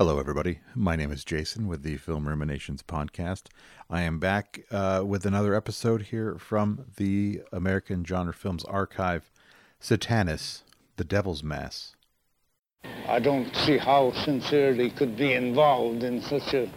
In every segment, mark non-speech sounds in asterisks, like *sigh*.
Hello, everybody. My name is Jason with the Film Ruminations podcast. I am back uh, with another episode here from the American Genre Films Archive Satanas, The Devil's Mass. I don't see how sincerity could be involved in such a,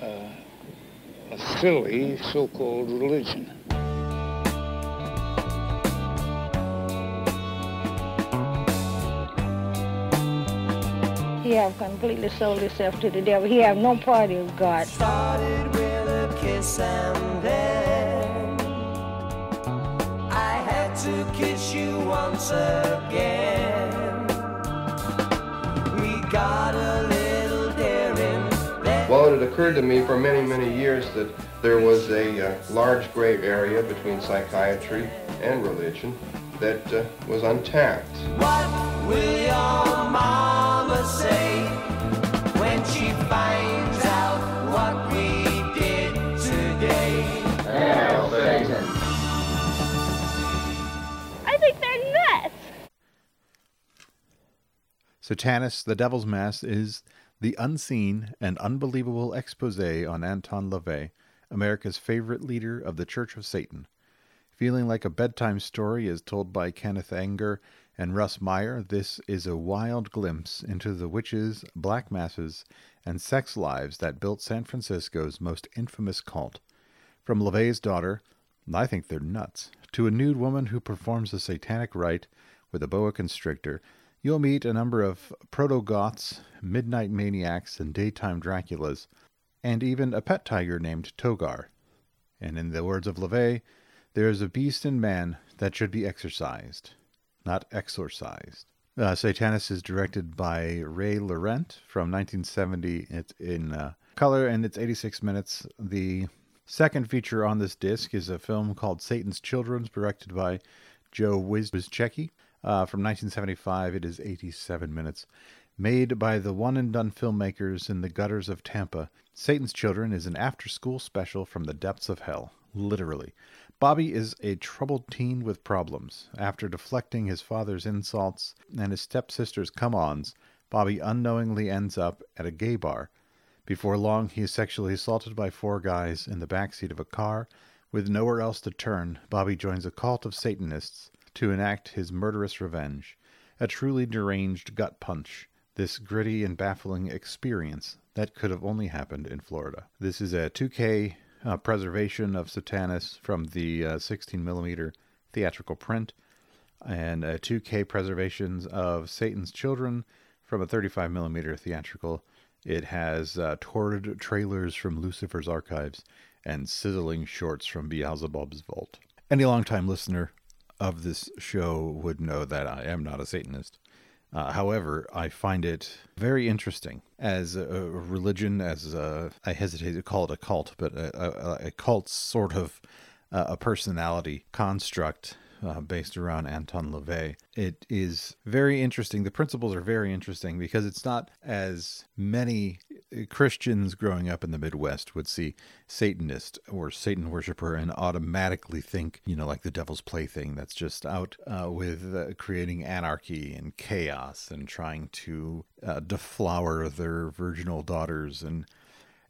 uh, a silly so-called religion. He have completely sold himself to the devil. He have no part of God. Started with a kiss and then I had to kiss you once again. We got a little daring. Well, it had occurred to me for many, many years that there was a uh, large gray area between psychiatry and religion that uh, was untapped. What will say when she finds out what we did today? I think they're nuts. Satanas, The Devil's Mass is the unseen and unbelievable expose on Anton LaVey, America's favorite leader of the Church of Satan. Feeling like a bedtime story as told by Kenneth Anger and Russ Meyer, this is a wild glimpse into the witches, black masses, and sex lives that built San Francisco's most infamous cult. From LaVey's daughter, I think they're nuts, to a nude woman who performs a satanic rite with a boa constrictor, you'll meet a number of proto Goths, midnight maniacs, and daytime Draculas, and even a pet tiger named Togar. And in the words of LaVey, there is a beast in man that should be exorcised, not exorcised. Uh, Satanus is directed by Ray Laurent from 1970. It's in uh, color and it's 86 minutes. The second feature on this disc is a film called Satan's Children, directed by Joe Wiezycki. Uh, from 1975, it is 87 minutes. Made by the one and done filmmakers in the gutters of Tampa, Satan's Children is an after school special from the depths of hell, literally. Bobby is a troubled teen with problems. After deflecting his father's insults and his stepsister's come ons, Bobby unknowingly ends up at a gay bar. Before long, he is sexually assaulted by four guys in the backseat of a car. With nowhere else to turn, Bobby joins a cult of Satanists to enact his murderous revenge. A truly deranged gut punch. This gritty and baffling experience that could have only happened in Florida. This is a 2K uh, preservation of Satanus from the uh, 16 millimeter theatrical print, and uh, 2K preservations of Satan's Children from a 35 millimeter theatrical. It has uh, torrid trailers from Lucifer's archives and sizzling shorts from Beelzebub's vault. Any longtime listener of this show would know that I am not a Satanist. Uh, however, I find it very interesting as a, religion, as a, I hesitate to call it a cult, but a, a, a cult sort of uh, a personality construct uh, based around Anton LaVey. It is very interesting. The principles are very interesting because it's not as many Christians growing up in the Midwest would see Satanist or Satan worshiper and automatically think, you know, like the devil's plaything that's just out uh, with uh, creating anarchy and chaos and trying to uh, deflower their virginal daughters. And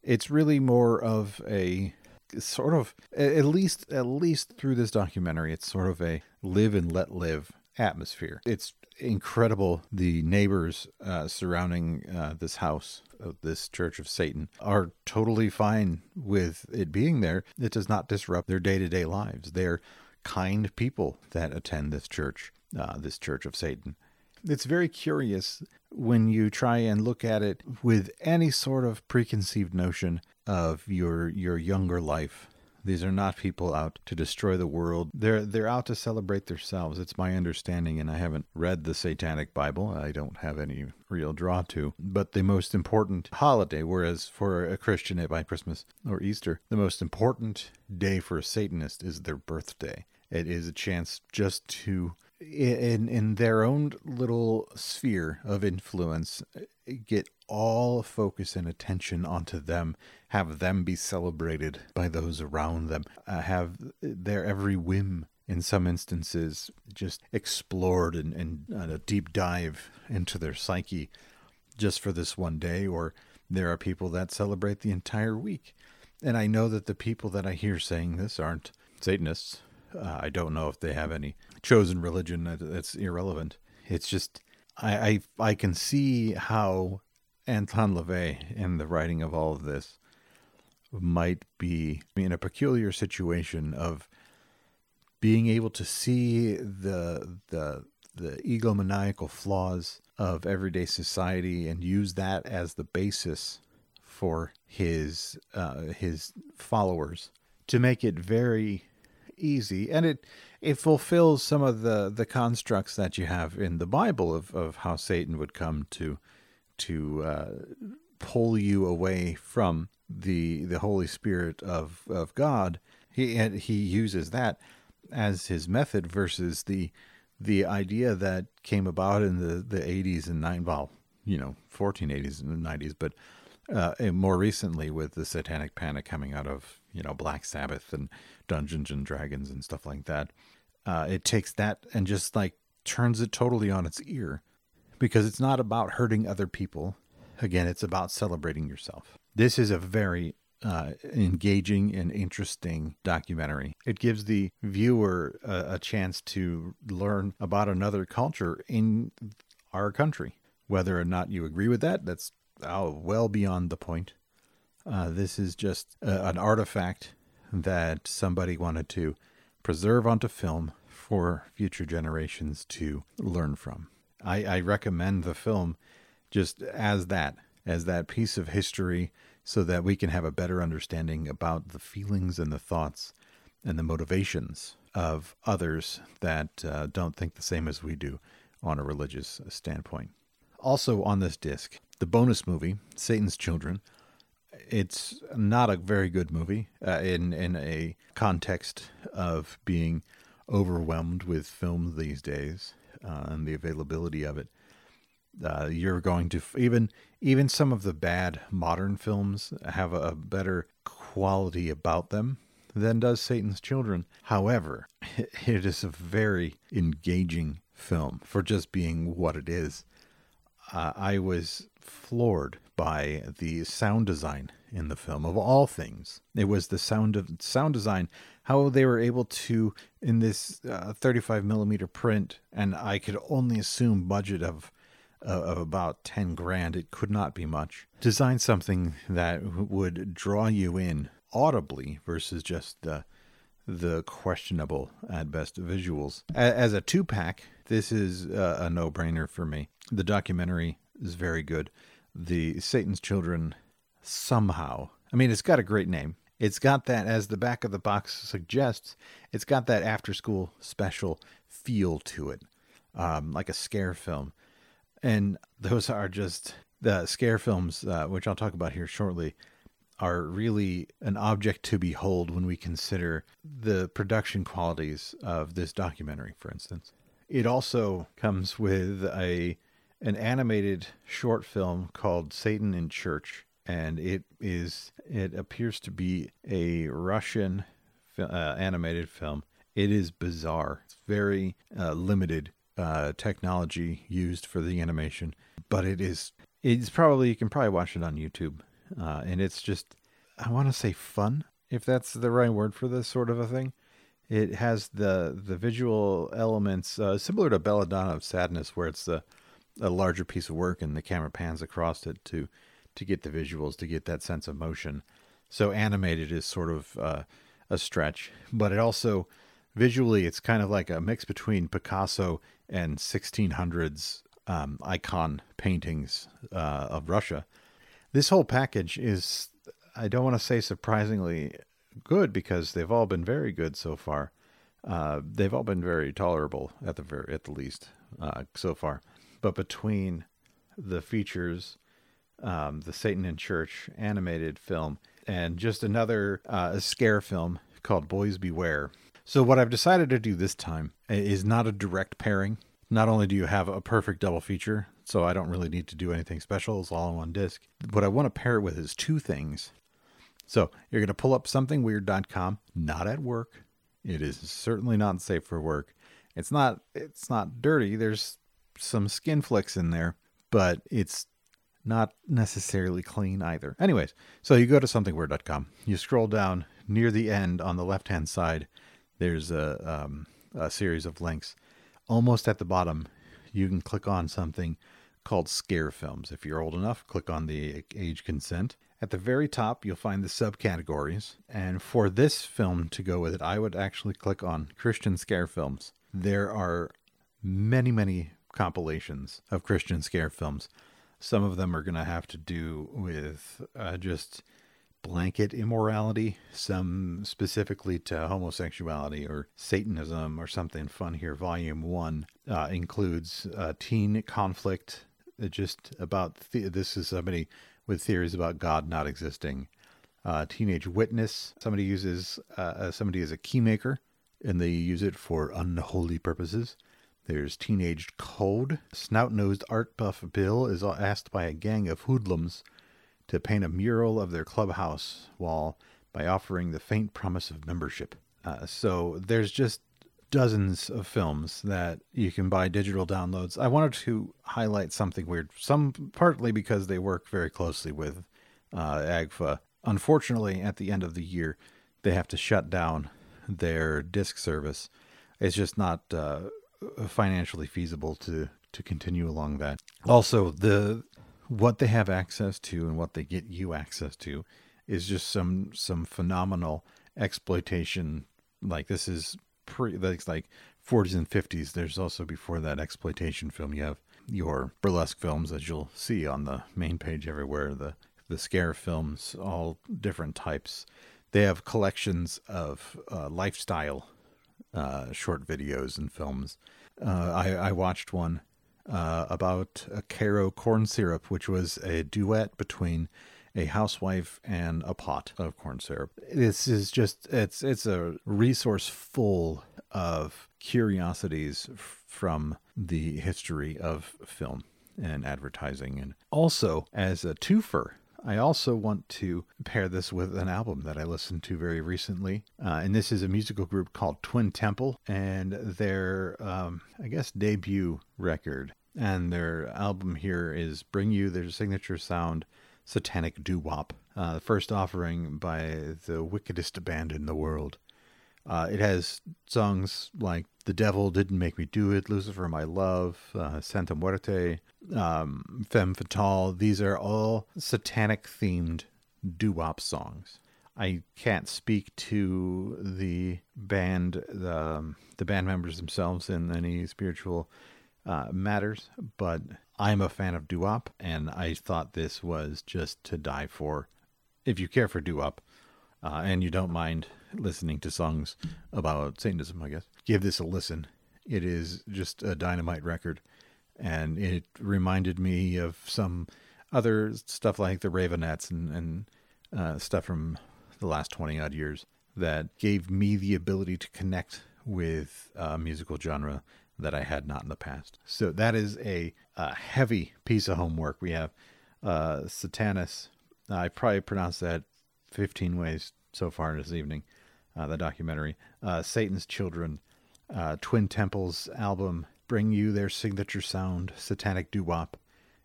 it's really more of a sort of at least at least through this documentary it's sort of a live and let live atmosphere. It's incredible the neighbors uh, surrounding uh, this house this church of satan are totally fine with it being there. It does not disrupt their day-to-day lives. They're kind people that attend this church uh, this church of satan. It's very curious when you try and look at it with any sort of preconceived notion of your your younger life. These are not people out to destroy the world. They're they're out to celebrate themselves. It's my understanding, and I haven't read the Satanic Bible. I don't have any real draw to. But the most important holiday, whereas for a Christian it by Christmas or Easter, the most important day for a Satanist is their birthday. It is a chance just to in in their own little sphere of influence get all focus and attention onto them have them be celebrated by those around them uh, have their every whim in some instances just explored and, and a deep dive into their psyche just for this one day, or there are people that celebrate the entire week. And I know that the people that I hear saying this aren't Satanists. Uh, I don't know if they have any chosen religion. That's irrelevant. It's just I, I I can see how Anton LaVey in the writing of all of this might be in a peculiar situation of being able to see the the the egomaniacal flaws of everyday society and use that as the basis for his uh, his followers to make it very easy and it it fulfills some of the the constructs that you have in the bible of of how satan would come to to uh, pull you away from the the holy spirit of of god. He and he uses that as his method versus the the idea that came about in the the 80s and 9 well you know 1480s and 90s but uh, and more recently with the satanic panic coming out of you know black sabbath and dungeons and dragons and stuff like that uh, it takes that and just like turns it totally on its ear because it's not about hurting other people again it's about celebrating yourself this is a very uh, engaging and interesting documentary. It gives the viewer a, a chance to learn about another culture in our country. Whether or not you agree with that, that's uh, well beyond the point. Uh, this is just a, an artifact that somebody wanted to preserve onto film for future generations to learn from. I, I recommend the film just as that, as that piece of history so that we can have a better understanding about the feelings and the thoughts and the motivations of others that uh, don't think the same as we do on a religious standpoint. Also, on this disc, the bonus movie, Satan's Children. It's not a very good movie uh, in, in a context of being overwhelmed with film these days uh, and the availability of it uh, you're going to even even some of the bad modern films have a, better quality about them than does Satan's Children. However, *laughs* it is a very engaging film for just being what it is. Uh, I was floored by the sound design in the film of all things. It was the sound of sound design, how they were able to in this uh, 35 millimeter print, and I could only assume budget of of about 10 grand, it could not be much. Design something that would draw you in audibly versus just the the questionable at best visuals. As a two pack, this is a no brainer for me. The documentary is very good. The Satan's Children, somehow, I mean, it's got a great name. It's got that, as the back of the box suggests, it's got that after school special feel to it, um, like a scare film and those are just the scare films, uh, which I'll talk about here shortly, are really an object to behold when we consider the production qualities of this documentary, for instance. It also comes with a an animated short film called Satan in Church, and it is it appears to be a Russian uh, animated film. It is bizarre. It's very uh, limited uh, technology used for the animation, but it is it's probably you can probably watch it on YouTube, uh, and it's just I want to say fun if that's the right word for this sort of a thing. It has the the visual elements uh, similar to Belladonna of Sadness, where it's a, a larger piece of work and the camera pans across it to to get the visuals to get that sense of motion. So animated is sort of uh, a stretch, but it also visually it's kind of like a mix between Picasso and 1600s um, icon paintings uh, of Russia. This whole package is, I don't want to say surprisingly good because they've all been very good so far. Uh, they've all been very tolerable at the very at the least uh, so far. But between the features, um, the Satan in Church animated film, and just another uh, scare film called Boys Beware, so what I've decided to do this time is not a direct pairing. Not only do you have a perfect double feature, so I don't really need to do anything special, it's all on one disc. What I want to pair it with is two things. So you're going to pull up somethingweird.com, not at work. It is certainly not safe for work. It's not it's not dirty. There's some skin flicks in there, but it's not necessarily clean either. Anyways, so you go to somethingweird.com. You scroll down near the end on the left hand side. There's a, um, a series of links. Almost at the bottom, you can click on something called scare films. If you're old enough, click on the age consent. At the very top, you'll find the subcategories. And for this film to go with it, I would actually click on Christian scare films. There are many, many compilations of Christian scare films. Some of them are going to have to do with uh, just blanket immorality, some specifically to homosexuality or Satanism or something fun here. Volume one uh, includes uh, teen conflict, just about the- this is somebody with theories about God not existing. Uh, teenage witness, somebody uses uh, uh, somebody as a keymaker and they use it for unholy purposes. There's Teenage Code. Snout nosed art buff Bill is asked by a gang of hoodlums to paint a mural of their clubhouse wall by offering the faint promise of membership. Uh, so there's just dozens of films that you can buy digital downloads. I wanted to highlight something weird, some partly because they work very closely with uh, AGFA. Unfortunately, at the end of the year, they have to shut down their disc service. It's just not uh, financially feasible to to continue along that. Also, the what they have access to and what they get you access to is just some some phenomenal exploitation. Like this is pre like like 40s and 50s. There's also before that exploitation film. You have your burlesque films as you'll see on the main page everywhere. The the scare films, all different types. They have collections of uh, lifestyle uh, short videos and films. Uh, I, I watched one uh, about a Karo corn syrup, which was a duet between a housewife and a pot of corn syrup. This is just it's it's a resource full of curiosities from the history of film and advertising, and also as a twofer. I also want to pair this with an album that I listened to very recently. Uh, and this is a musical group called Twin Temple and their, um, I guess, debut record. And their album here is Bring You Their Signature Sound Satanic Doo Wop, uh, the first offering by the wickedest band in the world. Uh, it has songs like The Devil Didn't Make Me Do It, Lucifer My Love, uh, Santa Muerte, um, Femme Fatale. These are all satanic themed doo wop songs. I can't speak to the band, the, the band members themselves in any spiritual uh, matters, but I'm a fan of doo wop, and I thought this was just to die for. If you care for doo wop, uh, and you don't mind listening to songs about Satanism, I guess, give this a listen. It is just a dynamite record, and it reminded me of some other stuff like the Raveonettes and, and uh, stuff from the last 20 odd years that gave me the ability to connect with a musical genre that I had not in the past. So that is a, a heavy piece of homework. We have uh, Satanus. I probably pronounced that 15 ways so far this evening, uh, the documentary. Uh, Satan's Children, uh, Twin Temples album, Bring You Their Signature Sound, Satanic Doo Wop,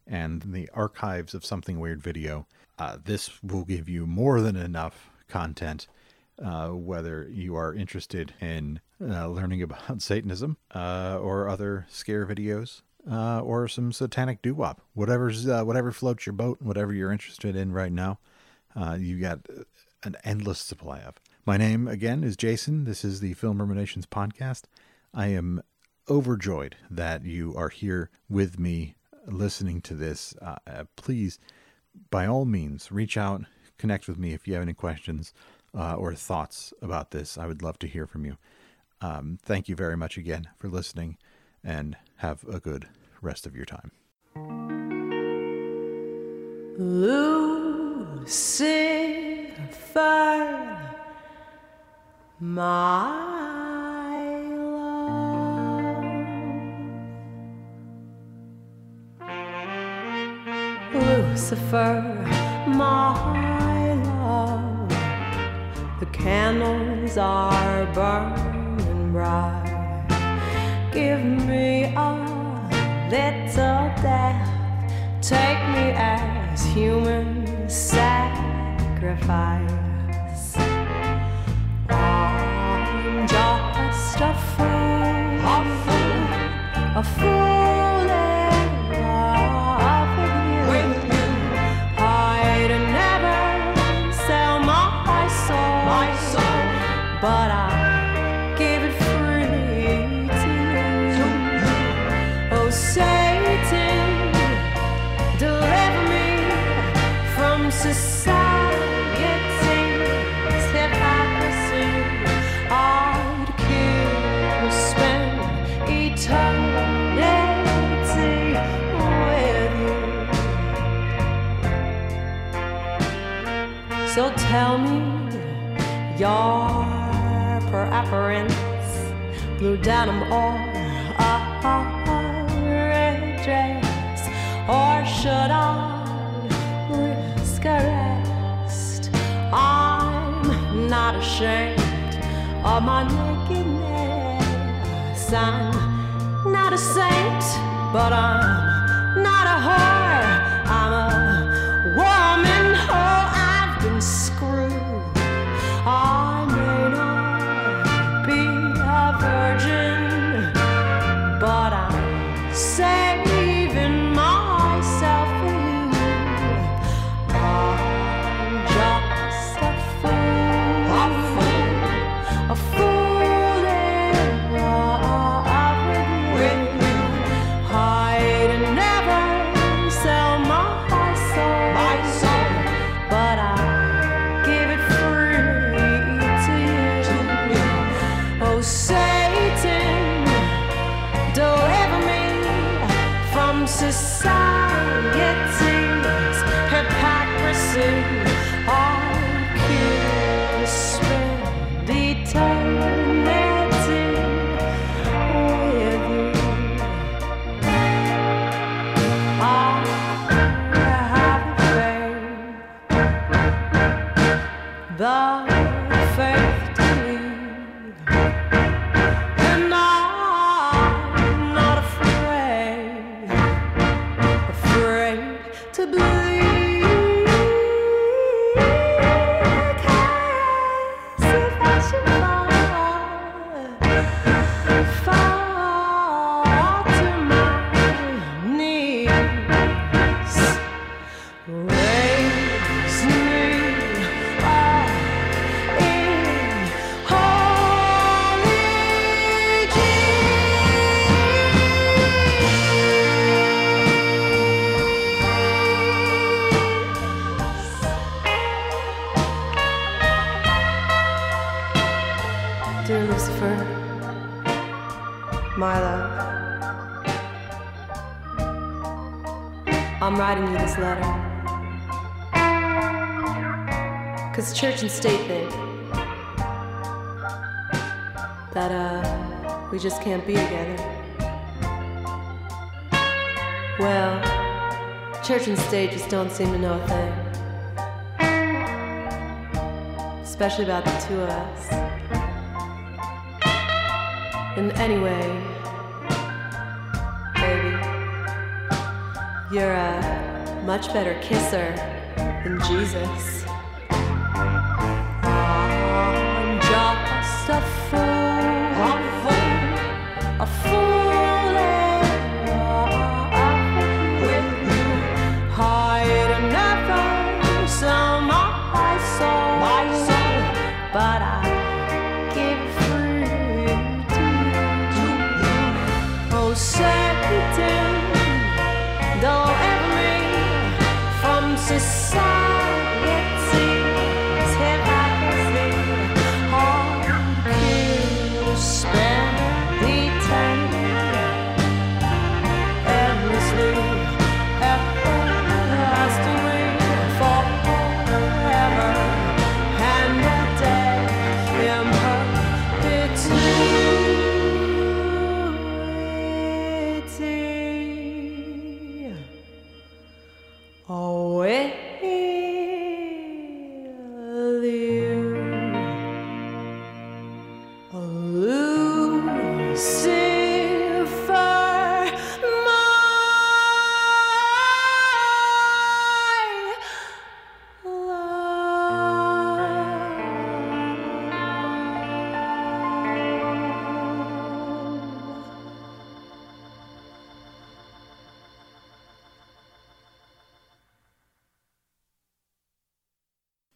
and the archives of Something Weird video. Uh, this will give you more than enough content, uh, whether you are interested in uh, learning about *laughs* Satanism or other scare videos. Or some satanic doo wop, whatever's whatever floats your boat, whatever you're interested in right now. You got an endless supply of. My name again is Jason. This is the Film Ruminations podcast. I am overjoyed that you are here with me listening to this. Uh, uh, please, by all means, reach out, connect with me if you have any questions uh, or thoughts about this. I would love to hear from you. Um, thank you very much again for listening and have a good rest of your time. Lucifer, my love. Lucifer, my love. The candles are burning bright. Give me a little death. Take me as human sacrifice. A fool, a fool, a fool tell me your preference, blue denim or a red dress, or should I risk arrest? I'm not ashamed of my nakedness. I'm not a saint, but I'm not a whore. Dear Lucifer, my love, I'm writing you this letter. Cause church and state thing. that, uh, we just can't be together. Well, church and state just don't seem to know a thing. Especially about the two of us. And anyway, baby, you're a much better kisser than Jesus. But I give free to you. Oh, Satan, deliver me from society.